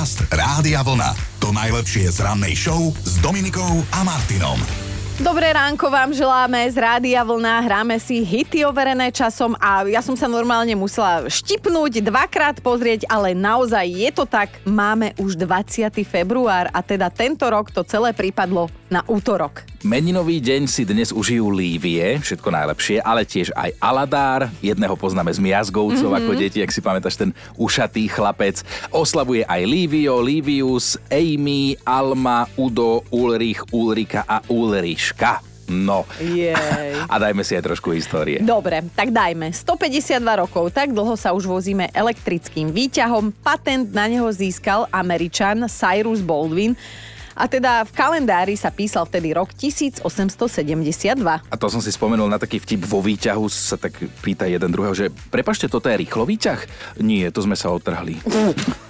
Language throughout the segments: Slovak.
Podcast Rádia Vlna. To najlepšie z rannej show s Dominikou a Martinom. Dobré ránko vám želáme z Rádia Vlna, hráme si hity overené časom a ja som sa normálne musela štipnúť, dvakrát pozrieť, ale naozaj je to tak, máme už 20. február a teda tento rok to celé prípadlo na útorok. Meninový deň si dnes užijú Lívie, všetko najlepšie, ale tiež aj Aladár, jedného poznáme z Miazgovcov mm-hmm. ako deti, ak si pamätáš ten ušatý chlapec. Oslavuje aj Lívio, Livius, Amy, Alma, Udo, Ulrich, Ulrika a Ulriška. No. Jej. A dajme si aj trošku histórie. Dobre, tak dajme. 152 rokov, tak dlho sa už vozíme elektrickým výťahom. Patent na neho získal Američan Cyrus Baldwin a teda v kalendári sa písal vtedy rok 1872. A to som si spomenul na taký vtip vo výťahu, sa tak pýta jeden druhého, že prepašte, toto je rýchlo výťah? Nie, to sme sa otrhli.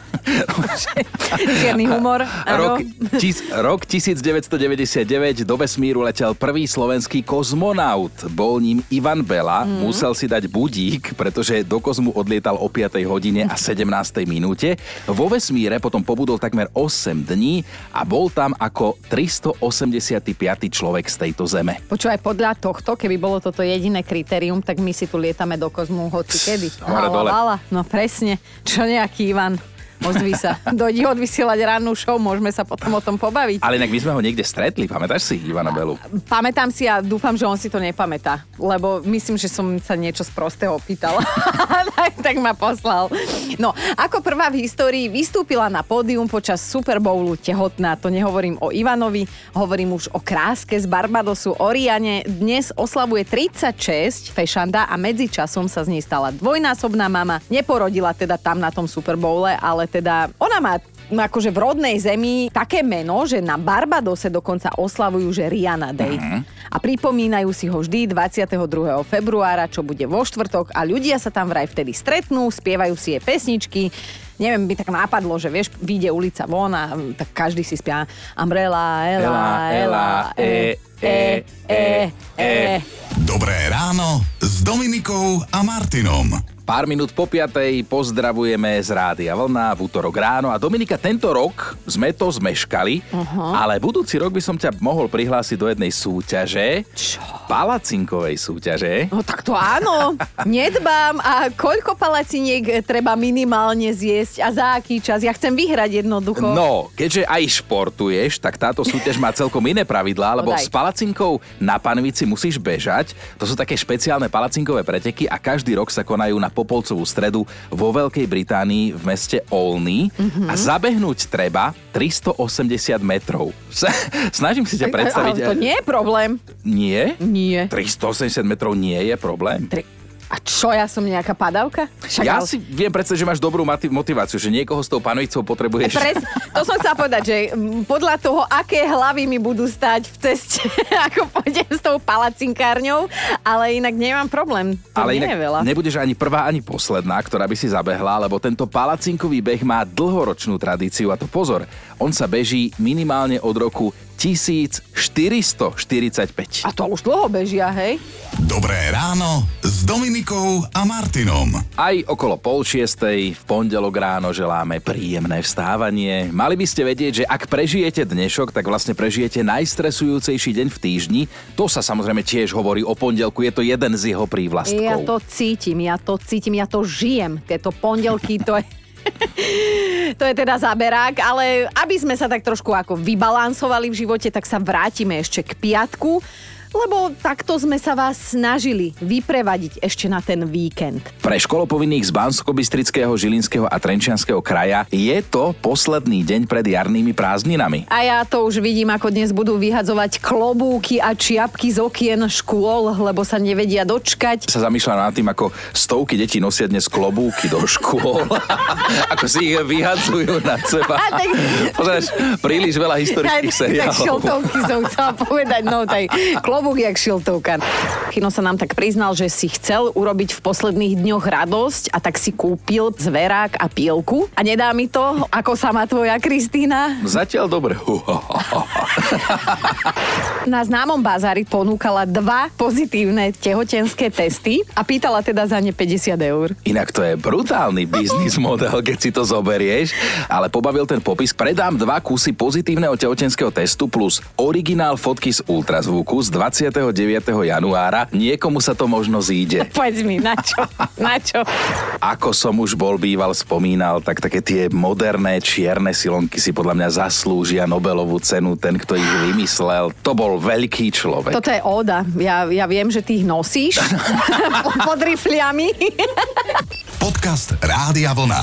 Čierny humor. Rok, tis, rok 1999 do vesmíru letel prvý slovenský kozmonaut. Bol ním Ivan Bela. Mm. Musel si dať budík, pretože do kozmu odlietal o 5 hodine a 17 minúte. Vo vesmíre potom pobudol takmer 8 dní a bol tam ako 385. človek z tejto zeme. Počúvaj, podľa tohto, keby bolo toto jediné kritérium, tak my si tu lietame do kozmu hoci kedy. Hore dole. No presne, čo nejaký Ivan. Ozví sa. Dojdi odvysielať rannú show, môžeme sa potom o tom pobaviť. Ale inak my sme ho niekde stretli, pamätáš si Ivana Belu? Pamätám si a dúfam, že on si to nepamätá, lebo myslím, že som sa niečo z prostého opýtala. tak, tak ma poslal. No, ako prvá v histórii vystúpila na pódium počas Super Bowlu tehotná. To nehovorím o Ivanovi, hovorím už o kráske z Barbadosu Oriane. Dnes oslavuje 36 fešanda a medzičasom sa z nej stala dvojnásobná mama. Neporodila teda tam na tom Super Bowle, ale teda ona má akože v rodnej zemi také meno, že na Barbadose dokonca oslavujú, že Rihanna Day. Uh-huh. A pripomínajú si ho vždy 22. februára, čo bude vo štvrtok a ľudia sa tam vraj vtedy stretnú, spievajú si jej pesničky. Neviem, by tak nápadlo, že vieš, vyjde ulica von a tak každý si spia Umbrella, Ela, Ela, E, E, E, E. Dobré ráno s Dominikou a Martinom. Pár minút po piatej pozdravujeme z Rádia Vlna v útorok ráno a Dominika, tento rok sme to zmeškali, uh-huh. ale budúci rok by som ťa mohol prihlásiť do jednej súťaže. Čo? Palacinkovej súťaže. No tak to áno, nedbám a koľko palaciniek treba minimálne zjesť a za aký čas? Ja chcem vyhrať jednoducho. No, keďže aj športuješ, tak táto súťaž má celkom iné pravidlá, lebo Podaj. s palacinkou na panvici musíš bežať. To sú také špeciálne palacinkové preteky a každý rok sa konajú na Popolcovú stredu vo Veľkej Británii v meste Olney mm-hmm. a zabehnúť treba 380 metrov. Snažím si ťa predstaviť... Ale to nie je problém. Nie? Nie. 380 metrov nie je problém. Tri... A čo, ja som nejaká padavka? Však Ja ale- si viem predstaviť, že máš dobrú motiváciu, že niekoho s tou panovicou potrebuješ. Pres, to som chcela povedať, že podľa toho, aké hlavy mi budú stať v ceste, ako pôjdem s tou palacinkárňou, ale inak nemám problém. To Ale inak veľa. nebudeš ani prvá, ani posledná, ktorá by si zabehla, lebo tento palacinkový beh má dlhoročnú tradíciu a to pozor, on sa beží minimálne od roku 1445. A to už dlho bežia, hej? Dobré ráno s Dominikou a Martinom. Aj okolo pol šiestej v pondelok ráno želáme príjemné vstávanie. Mali by ste vedieť, že ak prežijete dnešok, tak vlastne prežijete najstresujúcejší deň v týždni. To sa samozrejme tiež hovorí o pondelku, je to jeden z jeho prívlastkov. Ja to cítim, ja to cítim, ja to žijem. Tieto pondelky, to je... to je teda zaberák, ale aby sme sa tak trošku ako vybalansovali v živote, tak sa vrátime ešte k piatku, lebo takto sme sa vás snažili vyprevadiť ešte na ten víkend. Pre školopovinných z bansko Žilinského a Trenčianského kraja je to posledný deň pred jarnými prázdninami. A ja to už vidím, ako dnes budú vyhadzovať klobúky a čiapky z okien škôl, lebo sa nevedia dočkať. Sa zamýšľam nad tým, ako stovky detí nosia dnes klobúky do škôl. ako si ich vyhadzujú nad seba. A tak- príliš veľa historických tak seriálov. šiltovky som chcela povedať, no tej klobúk jak šiltovka. Chino sa nám tak priznal, že si chcel urobiť v posledných dňoch radosť a tak si kúpil zverák a pielku. A nedá mi to, ako sa má tvoja Kristýna? Zatiaľ dobre. Na známom bazári ponúkala dva pozitívne tehotenské testy a pýtala teda za ne 50 eur. Inak to je brutálny biznis model, keď si to zoberieš, ale pobavil ten popis. Predám dva kusy pozitívneho tehotenského testu plus originál fotky z ultrazvuku z 29. januára. Niekomu sa to možno zíde. Povedz mi, na čo? Na čo? Ako som už bol býval spomínal, tak také tie moderné čierne silonky si podľa mňa zaslúžia Nobelovú cenu. Ten, kto ich vymyslel, to bol veľký človek. Toto je óda. Ja, ja viem, že ty ich nosíš pod rifliami. Podcast Rádia Vlna.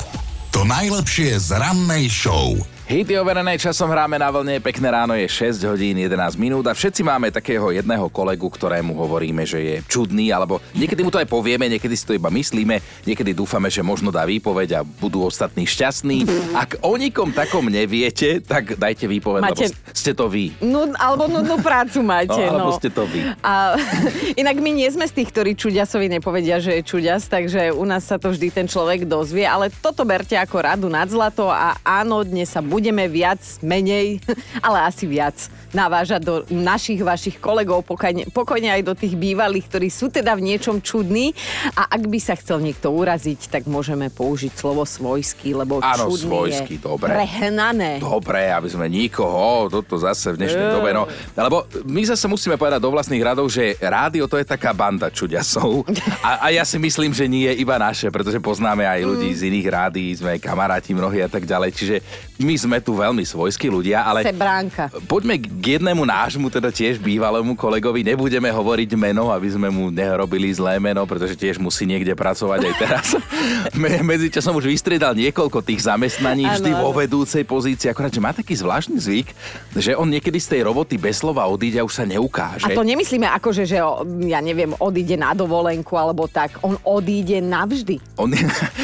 To najlepšie z rannej show. Hity overené časom hráme na vlne, pekné ráno je 6 hodín 11 minút a všetci máme takého jedného kolegu, ktorému hovoríme, že je čudný, alebo niekedy mu to aj povieme, niekedy si to iba myslíme, niekedy dúfame, že možno dá výpoveď a budú ostatní šťastní. Ak o nikom takom neviete, tak dajte výpoveď, máte... lebo ste to vy. No, alebo nudnú prácu máte. No, alebo no. ste to vy. A, inak my nie sme z tých, ktorí čuďasovi nepovedia, že je čuďas, takže u nás sa to vždy ten človek dozvie, ale toto berte ako radu nad zlato a áno, dnes sa budeme viac, menej, ale asi viac navážať do našich, vašich kolegov, pokojne, pokojne aj do tých bývalých, ktorí sú teda v niečom čudní. A ak by sa chcel niekto uraziť, tak môžeme použiť slovo svojský, lebo Áno, čudný svojský, je dobre. prehnané. Dobre, aby sme nikoho, toto zase v dnešnej dobe, no. Lebo my zase musíme povedať do vlastných radov, že rádio to je taká banda čuďasov. A, a ja si myslím, že nie je iba naše, pretože poznáme aj ľudí z iných rádií, sme kamaráti mnohí a tak ďalej. Čiže my sme tu veľmi svojskí ľudia, ale Sebránka. poďme k jednému nášmu, teda tiež bývalému kolegovi. Nebudeme hovoriť meno, aby sme mu nerobili zlé meno, pretože tiež musí niekde pracovať aj teraz. Me- Medzičasom už vystriedal niekoľko tých zamestnaní, Áno, vždy vo vedúcej pozícii. Akorát, že má taký zvláštny zvyk, že on niekedy z tej roboty bez slova odíde a už sa neukáže. A to nemyslíme ako, že, že ja neviem, odíde na dovolenku alebo tak. On odíde navždy. On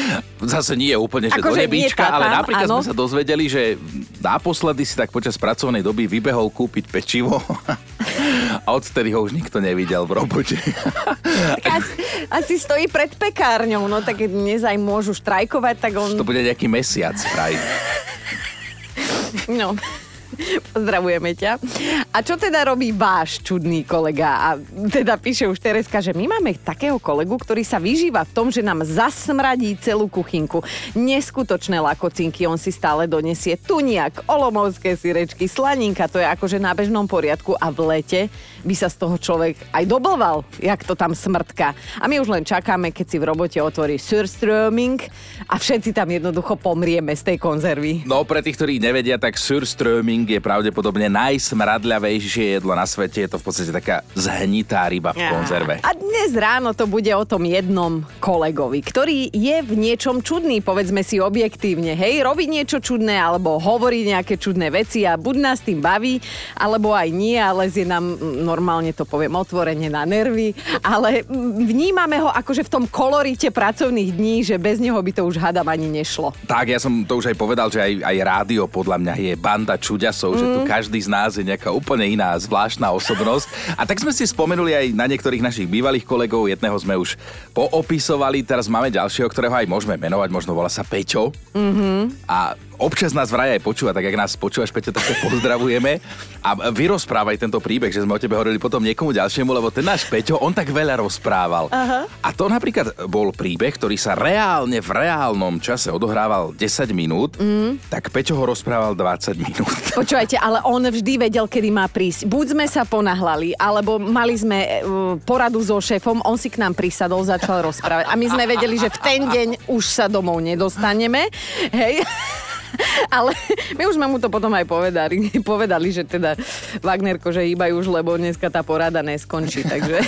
zase nie je úplne, že Akože do nie nebíčka, ale napríklad áno. sme sa dozvedeli, že naposledy si tak počas pracovnej doby vybehol kúpiť pečivo a odtedy ho už nikto nevidel v robote. Asi, asi stojí pred pekárňou, no tak dnes aj môžu štrajkovať, tak on... to bude nejaký mesiac vraj. No. Pozdravujeme ťa. A čo teda robí váš čudný kolega? A teda píše už Tereska, že my máme takého kolegu, ktorý sa vyžíva v tom, že nám zasmradí celú kuchynku. Neskutočné lakocinky on si stále donesie. Tuniak, olomovské syrečky, slaninka, to je akože na bežnom poriadku a v lete by sa z toho človek aj doblval, jak to tam smrtka. A my už len čakáme, keď si v robote otvorí surströmming a všetci tam jednoducho pomrieme z tej konzervy. No pre tých, ktorí nevedia, tak surströmming je pravdepodobne najsmradľavejšie jedlo na svete. Je to v podstate taká zhnitá ryba v konzerve. A dnes ráno to bude o tom jednom kolegovi, ktorý je v niečom čudný, povedzme si objektívne. Hej, robí niečo čudné alebo hovorí nejaké čudné veci a buď nás tým baví, alebo aj nie, ale je nám, normálne to poviem otvorene na nervy, ale vnímame ho akože v tom kolorite pracovných dní, že bez neho by to už hadam ani nešlo. Tak, ja som to už aj povedal, že aj, aj rádio podľa mňa je banda čuďasov, mm. že tu každý z nás je nejaká úplne iná zvláštna osobnosť. A tak sme si spomenuli aj na niektorých našich bývalých kolegov, jedného sme už poopisovali, teraz máme ďalšieho, ktorého aj môžeme menovať, možno volá sa Peťo. Mm-hmm. A občas nás vraj aj počúva, tak ak nás počúvaš, Peťo, tak ťa pozdravujeme. A vyrozprávaj tento príbeh, že sme o tebe hovorili potom niekomu ďalšiemu, lebo ten náš Peťo, on tak veľa rozprával. Aha. A to napríklad bol príbeh, ktorý sa reálne v reálnom čase odohrával 10 minút, mm. tak Peťo ho rozprával 20 minút. Počúvajte, ale on vždy vedel, kedy má prísť. Buď sme sa ponahlali, alebo mali sme uh, poradu so šéfom, on si k nám prisadol, začal rozprávať. A my sme vedeli, že v ten deň už sa domov nedostaneme. Hej. Ale my už sme mu to potom aj povedali, povedali, že teda Wagnerko, že hýbaj už, lebo dneska tá porada neskončí, takže...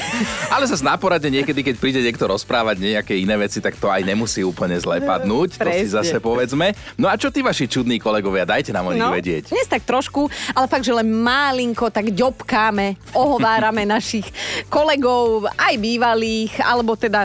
Ale sa na porade niekedy, keď príde niekto rozprávať nejaké iné veci, tak to aj nemusí úplne zle padnúť. To si zase povedzme. No a čo tí vaši čudní kolegovia? Dajte nám o nich vedieť. Dnes tak trošku, ale fakt, že len malinko tak ďobkáme, ohovárame našich kolegov, aj bývalých, alebo teda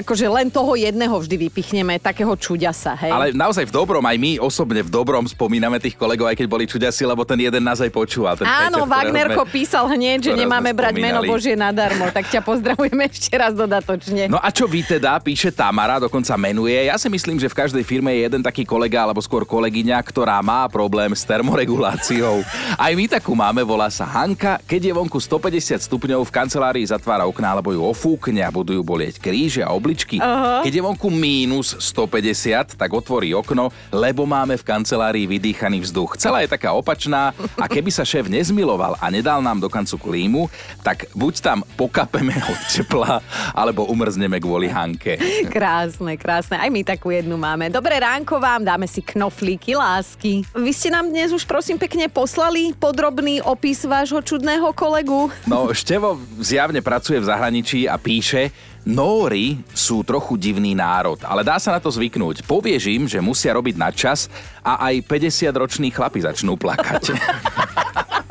akože len toho jedného vždy vypichneme, takého čuďasa, hej? Ale naozaj v dobrom aj my osobne osobne v dobrom spomíname tých kolegov, aj keď boli čudiasi, lebo ten jeden nás aj počúval. Ten Áno, Peťo, Wagnerko sme, písal hneď, že nemáme brať meno. Božie nadarmo, tak ťa pozdravujeme ešte raz dodatočne. No a čo vy teda, píše Tamara, dokonca menuje. Ja si myslím, že v každej firme je jeden taký kolega alebo skôr kolegyňa, ktorá má problém s termoreguláciou. Aj my takú máme, volá sa Hanka. Keď je vonku 150 stupňov, v kancelárii zatvára okná alebo ju ofúkne a budú ju bolieť kríže a obličky. Uh-huh. Keď je vonku mínus 150, tak otvorí okno, lebo máme v kancelárii vydýchaný vzduch. Celá je taká opačná a keby sa šéf nezmiloval a nedal nám do kancu klímu, tak buď tam pokapeme od tepla, alebo umrzneme kvôli Hanke. Krásne, krásne. Aj my takú jednu máme. Dobré ránko vám, dáme si knoflíky lásky. Vy ste nám dnes už prosím pekne poslali podrobný opis vášho čudného kolegu. No, Števo zjavne pracuje v zahraničí a píše, Nóri sú trochu divný národ, ale dá sa na to zvyknúť. Povieš im, že musia robiť na čas a aj 50-roční chlapi začnú plakať.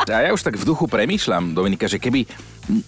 A ja už tak v duchu premýšľam, Dominika, že keby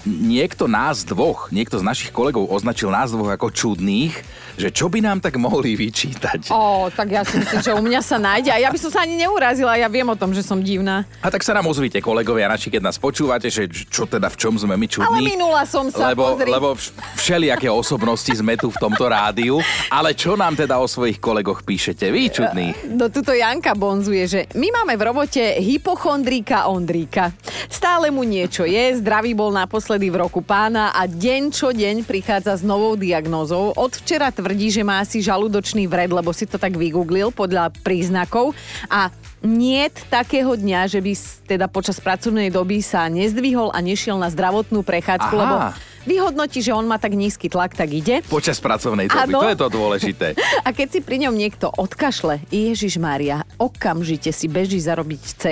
niekto nás dvoch, niekto z našich kolegov označil nás dvoch ako čudných, že čo by nám tak mohli vyčítať? Ó, tak ja si myslím, že u mňa sa nájde. A ja by som sa ani neurazila, ja viem o tom, že som divná. A tak sa nám ozvíte, kolegovia naši, keď nás počúvate, že čo teda, v čom sme my čudní. Ale minula som sa, lebo, pozri. lebo vš- všelijaké osobnosti sme tu v tomto rádiu. Ale čo nám teda o svojich kolegoch píšete vy, čudných? No tuto Janka bonzuje, že my máme v robote hypochondríka Ondríka. Stále mu niečo je, zdravý bol naposledy v roku pána a deň čo deň prichádza s novou diagnózou. Od včera tvrdí, že má asi žalúdočný vred, lebo si to tak vygooglil podľa príznakov a niet takého dňa, že by teda počas pracovnej doby sa nezdvihol a nešiel na zdravotnú prechádzku, Aha. lebo vyhodnotí, že on má tak nízky tlak, tak ide. Počas pracovnej doby, Áno. to je to dôležité. A keď si pri ňom niekto odkašle, Ježiš Mária, okamžite si beží zarobiť C.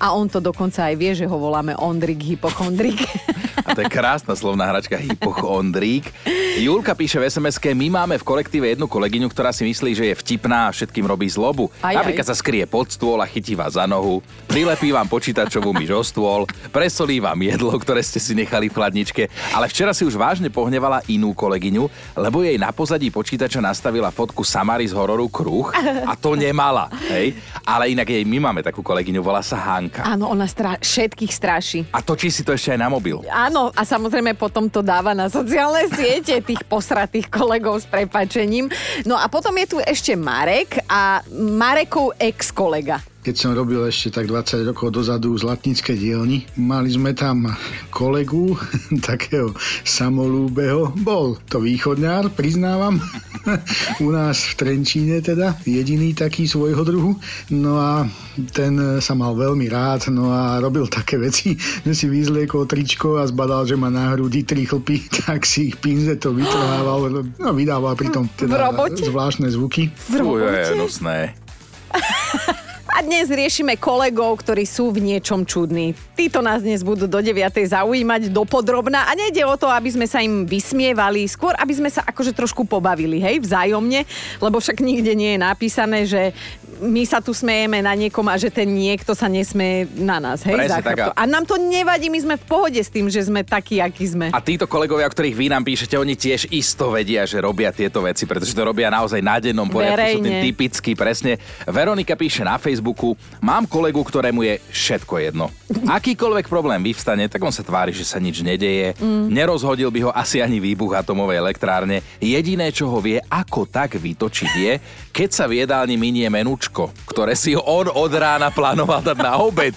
A on to dokonca aj vie, že ho voláme Ondrik Hypochondrik. A to je krásna slovná hračka hypochondrík. Julka píše v sms my máme v kolektíve jednu kolegyňu, ktorá si myslí, že je vtipná a všetkým robí zlobu. Aj, Napríklad aj. sa skrie pod stôl a chytí vás za nohu, prilepí vám počítačovú myš o stôl, presolí vám jedlo, ktoré ste si nechali v chladničke, ale včera si už vážne pohnevala inú kolegyňu, lebo jej na pozadí počítača nastavila fotku Samary z hororu Kruh a to nemala, hej? Ale inak jej my máme takú kolegyňu, volá sa Hanka. Áno, ona strá- všetkých straší. A točí si to ešte aj na mobil. Áno, a samozrejme potom to dáva na sociálne siete tých posratých kolegov s prepačením. No a potom je tu ešte Marek a Marekov ex-kolega. Keď som robil ešte tak 20 rokov dozadu z Latnickej dielni, mali sme tam kolegu, takého samolúbeho. Bol to východňár, priznávam. U nás v Trenčíne teda, jediný taký svojho druhu. No a ten sa mal veľmi rád, no a robil také veci, že si vyzliekol tričko a zbadal, že má na hrudi tri chlpy, tak si ich pinzeto vytrhával, no vydával pritom teda robote? zvláštne zvuky. Fú, je. A dnes riešime kolegov, ktorí sú v niečom čudní. Títo nás dnes budú do 9. zaujímať dopodrobná a nejde o to, aby sme sa im vysmievali, skôr aby sme sa akože trošku pobavili, hej, vzájomne, lebo však nikde nie je napísané, že my sa tu smejeme na niekom a že ten niekto sa nesmeje na nás, hej, Presne tak a- nám to nevadí, my sme v pohode s tým, že sme takí, akí sme. A títo kolegovia, o ktorých vy nám píšete, oni tiež isto vedia, že robia tieto veci, pretože to robia naozaj na dennom poriadku. Sú tým Verejne. typickí, presne. Veronika píše na Facebooku, mám kolegu, ktorému je všetko jedno. Akýkoľvek problém vyvstane, tak on sa tvári, že sa nič nedeje. Mm. Nerozhodil by ho asi ani výbuch atomovej elektrárne. Jediné, čo ho vie ako tak vytočiť je, keď sa v jedálni minie menúčko, ktoré si on od rána plánoval dať na obed.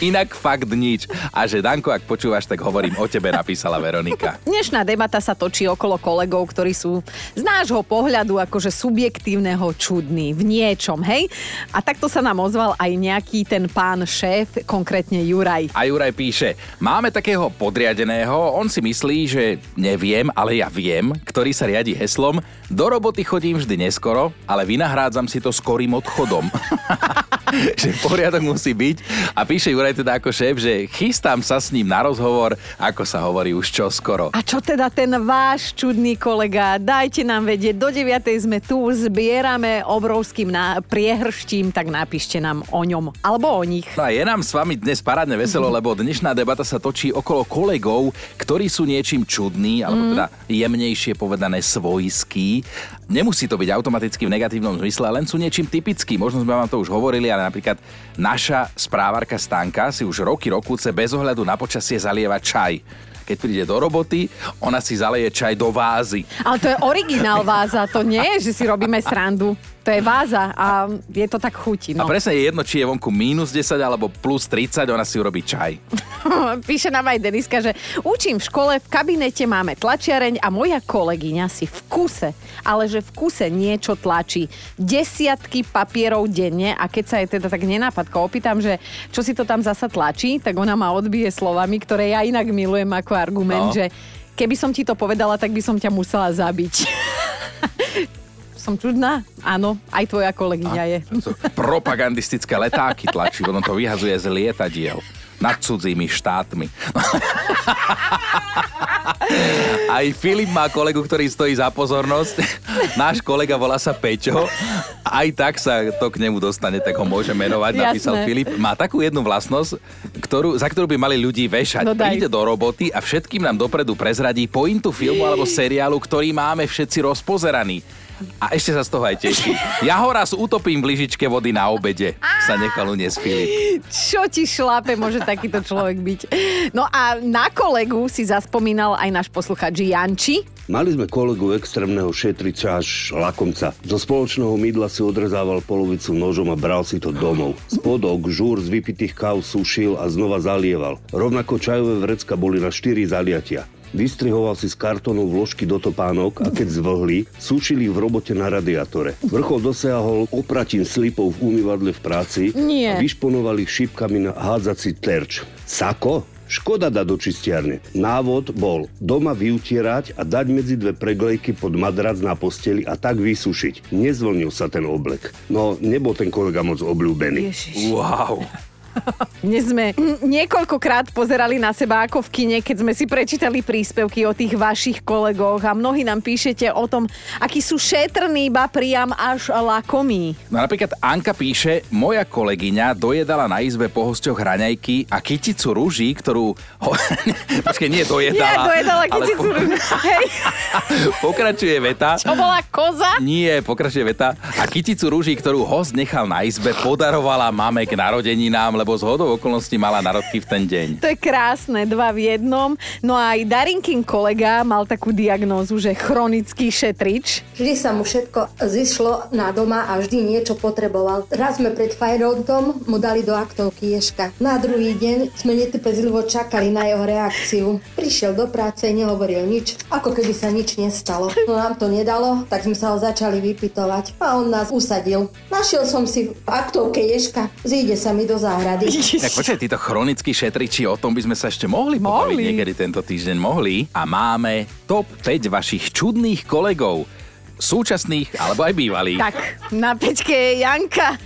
Inak fakt nič. A že Danko, ak počúvaš, tak hovorím o tebe, napísala Veronika. Dnešná debata sa točí okolo kolegov, ktorí sú z nášho pohľadu akože subjektívneho čudní v niečom, hej? A takto sa nám ozval aj nejaký ten pán šéf, konkrétne Juraj. A Juraj píše, máme takého podriadeného, on si myslí, že neviem, ale ja viem, ktorý sa riadi heslom, do roboty chodím vždy neskoro, ale vynahrádzam si to skorým odchodom pádom. že poriadok musí byť. A píše Juraj teda ako šéf, že chystám sa s ním na rozhovor, ako sa hovorí už čoskoro. A čo teda ten váš čudný kolega? Dajte nám vedieť, do 9. sme tu, zbierame obrovským na- priehrštím, tak napíšte nám o ňom alebo o nich. No a je nám s vami dnes parádne veselo, lebo dnešná debata sa točí okolo kolegov, ktorí sú niečím čudní, alebo teda jemnejšie povedané svojskí. Nemusí to byť automaticky v negatívnom zmysle, len sú niečím typický. Možno sme vám to už hovorili, ale napríklad naša správarka Stanka si už roky rokúce bez ohľadu na počasie zalieva čaj. Keď príde do roboty, ona si zaleje čaj do vázy. Ale to je originál váza, to nie je, že si robíme srandu. To je váza a je to tak chutí. A No. presne je jedno, či je vonku minus 10 alebo plus 30, ona si urobí čaj. Píše nám aj Deniska, že učím v škole, v kabinete máme tlačiareň a moja kolegyňa si v kuse, ale že v kuse niečo tlačí. Desiatky papierov denne a keď sa jej teda tak nenápadko opýtam, že čo si to tam zasa tlačí, tak ona ma odbije slovami, ktoré ja inak milujem ako argument, No. že keby som ti to povedala, tak by som ťa musela zabiť. som čudná? Áno, aj tvoja kolegyňa je. Propagandistické letáky tlačí, ono to vyhazuje z lietadiel nad cudzími štátmi. Aj Filip má kolegu, ktorý stojí za pozornosť. Náš kolega volá sa Peťo. Aj tak sa to k nemu dostane, tak ho môže menovať, napísal Jasné. Filip. Má takú jednu vlastnosť, ktorú, za ktorú by mali ľudí vešať. No daj. Príde do roboty a všetkým nám dopredu prezradí pointu filmu alebo seriálu, ktorý máme všetci rozpozeraný. A ešte sa z toho aj teší. Ja ho raz utopím v lyžičke vody na obede. Sa nechal uniesť Filip. Čo ti šlape môže takýto človek byť? No a na kolegu si zaspomínal aj náš posluchač Janči. Mali sme kolegu extrémneho šetriča až lakomca. Zo spoločného mydla si odrezával polovicu nožom a bral si to domov. Spodok, žúr z vypitých káv sušil a znova zalieval. Rovnako čajové vrecka boli na 4 zaliatia. Vystrihoval si z kartónu vložky do topánok a keď zvlhli, sušili v robote na radiátore. Vrchol dosiahol opratím slipov v umývadle v práci Nie. a vyšponovali šípkami na hádzací terč. Sako? Škoda dať do čistiarne. Návod bol doma vyutierať a dať medzi dve preglejky pod madrac na posteli a tak vysušiť. Nezvlnil sa ten oblek. No, nebol ten kolega moc obľúbený. Ježiš. Wow. Dnes sme niekoľkokrát pozerali na seba ako v kine, keď sme si prečítali príspevky o tých vašich kolegoch a mnohí nám píšete o tom, akí sú šetrní, ba priam až lakomí. No napríklad Anka píše, moja kolegyňa dojedala na izbe po hosťoch hraňajky a kyticu rúží, ktorú... Počkej, nie dojedala. Ja dojedala ale kyticu. po- Hej, Pokračuje veta. to bola koza? Nie, pokračuje veta. A kyticu rúží, ktorú host nechal na izbe, podarovala mame k narodeninám, lebo z hodou okolností mala narodky v ten deň. To je krásne, dva v jednom. No a aj Darinkin kolega mal takú diagnózu, že chronický šetrič. Vždy sa mu všetko zišlo na doma a vždy niečo potreboval. Raz sme pred Fajrontom mu dali do aktovky Ješka. Na druhý deň sme netrpezlivo čakali na jeho reakciu. Prišiel do práce, nehovoril nič, ako keby sa nič nestalo. No nám to nedalo, tak sme sa ho začali vypitovať a on nás usadil. Našiel som si v aktovke Ješka, zíde sa mi do záhrady. Tak počkaj, títo chronickí šetriči, o tom by sme sa ešte mohli, pobaviť Mohli. niekedy tento týždeň mohli. A máme top 5 vašich čudných kolegov. Súčasných alebo aj bývalých. Tak, na pečke je Janka.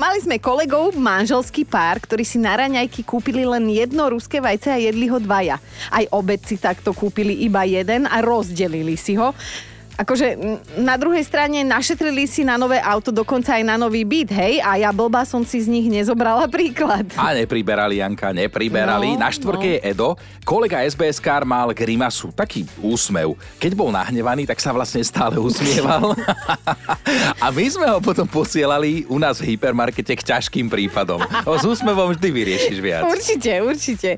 Mali sme kolegov, manželský pár, ktorí si na raňajky kúpili len jedno ruské vajce a jedli ho dvaja. Aj obed si takto kúpili iba jeden a rozdelili si ho. Akože na druhej strane našetrili si na nové auto, dokonca aj na nový byt, hej? A ja blbá som si z nich nezobrala príklad. A nepriberali, Janka, nepriberali. No, Na štvorke je Edo. Kolega SBS mal grimasu, taký úsmev. Keď bol nahnevaný, tak sa vlastne stále usmieval. A my sme ho potom posielali u nás v hypermarkete k ťažkým prípadom. O, s úsmevom vždy vyriešiš viac. Určite, určite.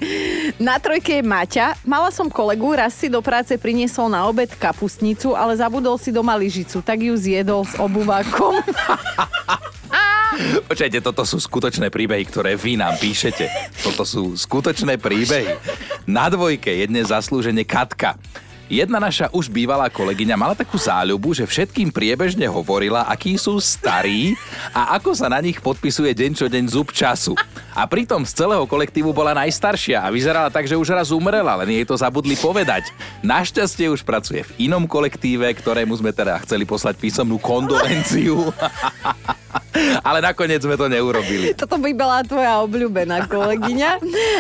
Na trojke je Maťa. Mala som kolegu, raz si do práce priniesol na obed kapustnicu, ale zabudol si doma lyžicu, tak ju zjedol s obuvákom. Počkajte, toto sú skutočné príbehy, ktoré vy nám píšete. Toto sú skutočné príbehy. Na dvojke jedne zaslúžene Katka. Jedna naša už bývalá kolegyňa mala takú záľubu, že všetkým priebežne hovorila, akí sú starí a ako sa na nich podpisuje deň čo deň zub času. A pritom z celého kolektívu bola najstaršia a vyzerala tak, že už raz umrela, len jej to zabudli povedať. Našťastie už pracuje v inom kolektíve, ktorému sme teda chceli poslať písomnú kondolenciu. Ale nakoniec sme to neurobili. Toto by bola tvoja obľúbená kolegyňa.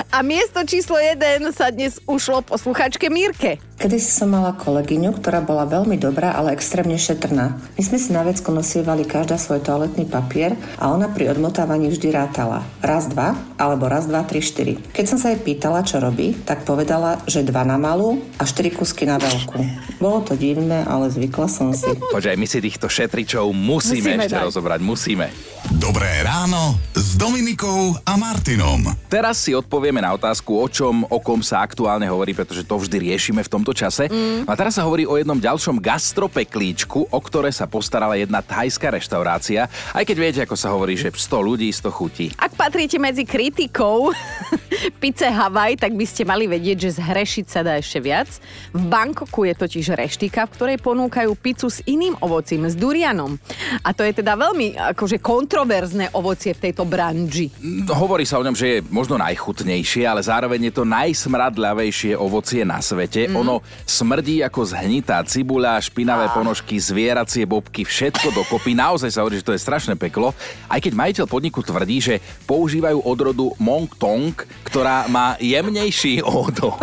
A miesto číslo 1 sa dnes ušlo posluchačke Mírke. Kedy som mala kolegyňu, ktorá bola veľmi dobrá, ale extrémne šetrná. My sme si na vecko nosievali každá svoj toaletný papier a ona pri odmotávaní vždy rátala. Raz, dva, alebo raz, dva, tri, štyri. Keď som sa jej pýtala, čo robí, tak povedala, že dva na malú a štyri kusky na veľkú. Bolo to divné, ale zvykla som si. Počkaj, my si týchto šetričov musíme, Musíme ešte dať. rozobrať, musíme. Dobré ráno s Dominikou a Martinom. Teraz si odpovieme na otázku, o čom, o kom sa aktuálne hovorí, pretože to vždy riešime v tomto čase. Mm. A teraz sa hovorí o jednom ďalšom gastropeklíčku, o ktoré sa postarala jedna thajská reštaurácia. Aj keď viete, ako sa hovorí, že 100 ľudí, 100 chutí. Ak patríte medzi kritikov pice Havaj, tak by ste mali vedieť, že zhrešiť sa dá ešte viac. V Bangkoku je totiž reštika, v ktorej ponúkajú pizzu s iným ovocím, s durianom. A to je teda veľmi akože kontroverzné ovocie v tejto branži. No, Hovorí sa o ňom, že je možno najchutnejšie, ale zároveň je to najsmradľavejšie ovocie na svete. Mm. Ono smrdí ako zhnitá cibuľa, špinavé ponožky, zvieracie bobky, všetko dokopy. Naozaj sa hovorí, že to je strašné peklo. Aj keď majiteľ podniku tvrdí, že používajú odrodu Mong Tong, ktorá má jemnejší odor.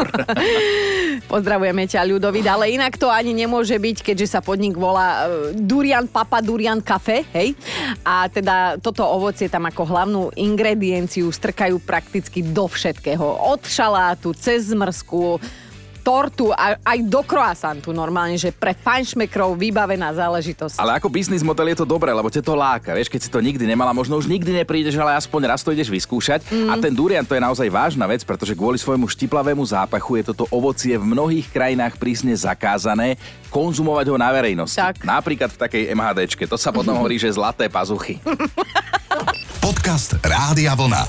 Pozdravujeme ťa, Ľudovid, ale inak to ani nemôže byť, keďže sa podnik volá e, Durian Papa Durian Cafe, hej? A teda toto ovocie tam ako hlavnú ingredienciu strkajú prakticky do všetkého. Od šalátu, cez zmrzku, tortu a aj do croissantu normálne, že pre fajnšmekrov vybavená záležitosť. Ale ako biznis model je to dobré, lebo ťa to láka. Vieš, keď si to nikdy nemala, možno už nikdy neprídeš, ale aspoň raz to ideš vyskúšať. Mm. A ten durian to je naozaj vážna vec, pretože kvôli svojmu štiplavému zápachu je toto ovocie v mnohých krajinách prísne zakázané konzumovať ho na verejnosti. Tak. Napríklad v takej MHDčke. To sa potom hovorí, že zlaté pazuchy. Podcast Rádia Vlna.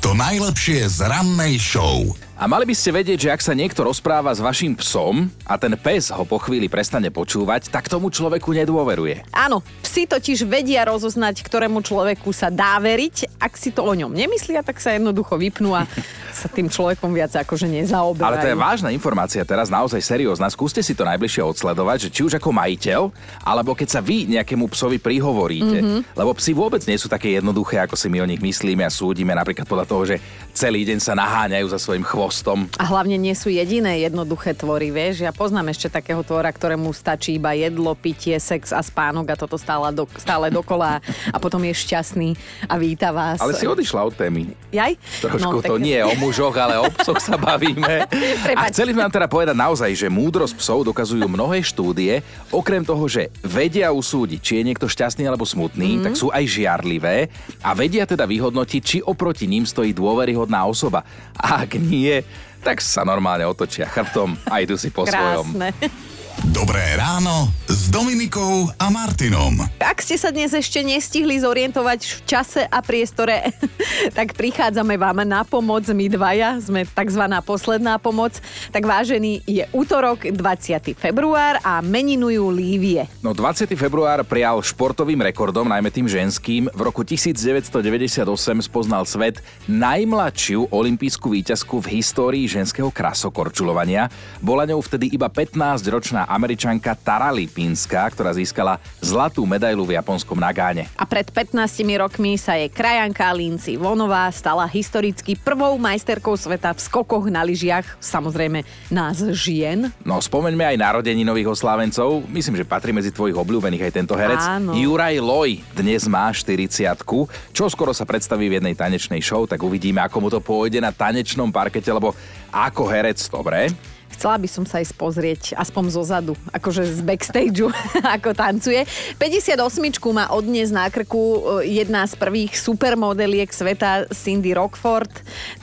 To najlepšie z rannej show. A mali by ste vedieť, že ak sa niekto rozpráva s vašim psom a ten pes ho po chvíli prestane počúvať, tak tomu človeku nedôveruje. Áno, psi totiž vedia rozoznať, ktorému človeku sa dá veriť. Ak si to o ňom nemyslia, tak sa jednoducho vypnú a sa tým človekom viac akože nezaoberajú. Ale to je vážna informácia teraz, naozaj seriózna. Skúste si to najbližšie odsledovať, že či už ako majiteľ, alebo keď sa vy nejakému psovi prihovoríte. Mm-hmm. Lebo psi vôbec nie sú také jednoduché, ako si my o nich myslíme a súdime, napríklad podľa toho, že celý deň sa naháňajú za svojim chvostom. A hlavne nie sú jediné jednoduché tvory, vieš. Ja poznám ešte takého tvora, ktorému stačí iba jedlo, pitie, sex a spánok a toto stále, do, stále dokola a potom je šťastný a víta vás. Ale si odišla od témy. Jaj? Trošku No, to tak- nie je o mužoch, ale o psoch sa bavíme. a chceli sme vám teda povedať naozaj, že múdrosť psov dokazujú mnohé štúdie. Okrem toho, že vedia usúdiť, či je niekto šťastný alebo smutný, mm. tak sú aj žiarlivé a vedia teda vyhodnotiť, či oproti ním stojí dôveryhodná osoba. Ak nie, tak sa normálne otočia chrbtom a idú si po svojom. Dobré ráno s Dominikou a Martinom. Ak ste sa dnes ešte nestihli zorientovať v čase a priestore, tak prichádzame vám na pomoc, my dvaja, sme tzv. posledná pomoc. Tak vážený, je útorok, 20. február a meninujú Lívie. No 20. február prijal športovým rekordom, najmä tým ženským. V roku 1998 spoznal svet najmladšiu olimpijskú víťazku v histórii ženského krasokorčulovania. Bola ňou vtedy iba 15-ročná američanka Tara Lipinska, ktorá získala zlatú medailu v japonskom Nagáne. A pred 15 rokmi sa jej krajanka Linci Vonová stala historicky prvou majsterkou sveta v skokoch na lyžiach, samozrejme nás žien. No spomeňme aj narodení nových oslávencov. Myslím, že patrí medzi tvojich obľúbených aj tento herec. Áno. Juraj Loj dnes má 40 čo skoro sa predstaví v jednej tanečnej show, tak uvidíme, ako mu to pôjde na tanečnom parkete, lebo ako herec, dobre. Chcela by som sa aj pozrieť, aspoň zo zadu, akože z backstageu, ako tancuje. 58 má od dnes na krku e, jedna z prvých supermodeliek sveta Cindy Rockford.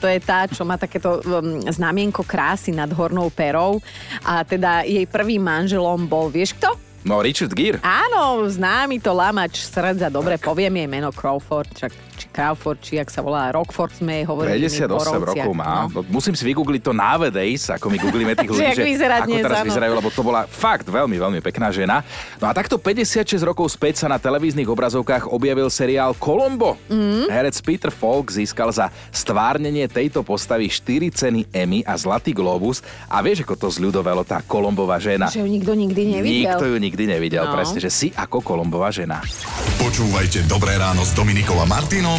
To je tá, čo má takéto znamienko krásy nad hornou perou. A teda jej prvým manželom bol, vieš kto? No Richard Gere. Áno, známy to lamač srdca, dobre poviem jej meno Crawford, čak Crawford, či jak sa volá, Rockford sme jej hovorili. my 58 porovciach, rokov má. No. No. musím si vygoogliť to nowadays, ako my googlíme tých Že ľudí, jak vyzerá ako dnes, teraz áno. vyzerajú, lebo to bola fakt veľmi, veľmi pekná žena. No a takto 56 rokov späť sa na televíznych obrazovkách objavil seriál Colombo. Mm. Herec Peter Falk získal za stvárnenie tejto postavy 4 ceny Emmy a Zlatý Globus. A vieš, ako to zľudovalo tá Kolombová žena? Že ju nikto nikdy nevidel. Nikto ju nikdy nevidel, No. presne, že si ako Kolombová žena. Počúvajte Dobré ráno s Dominikom a Martinom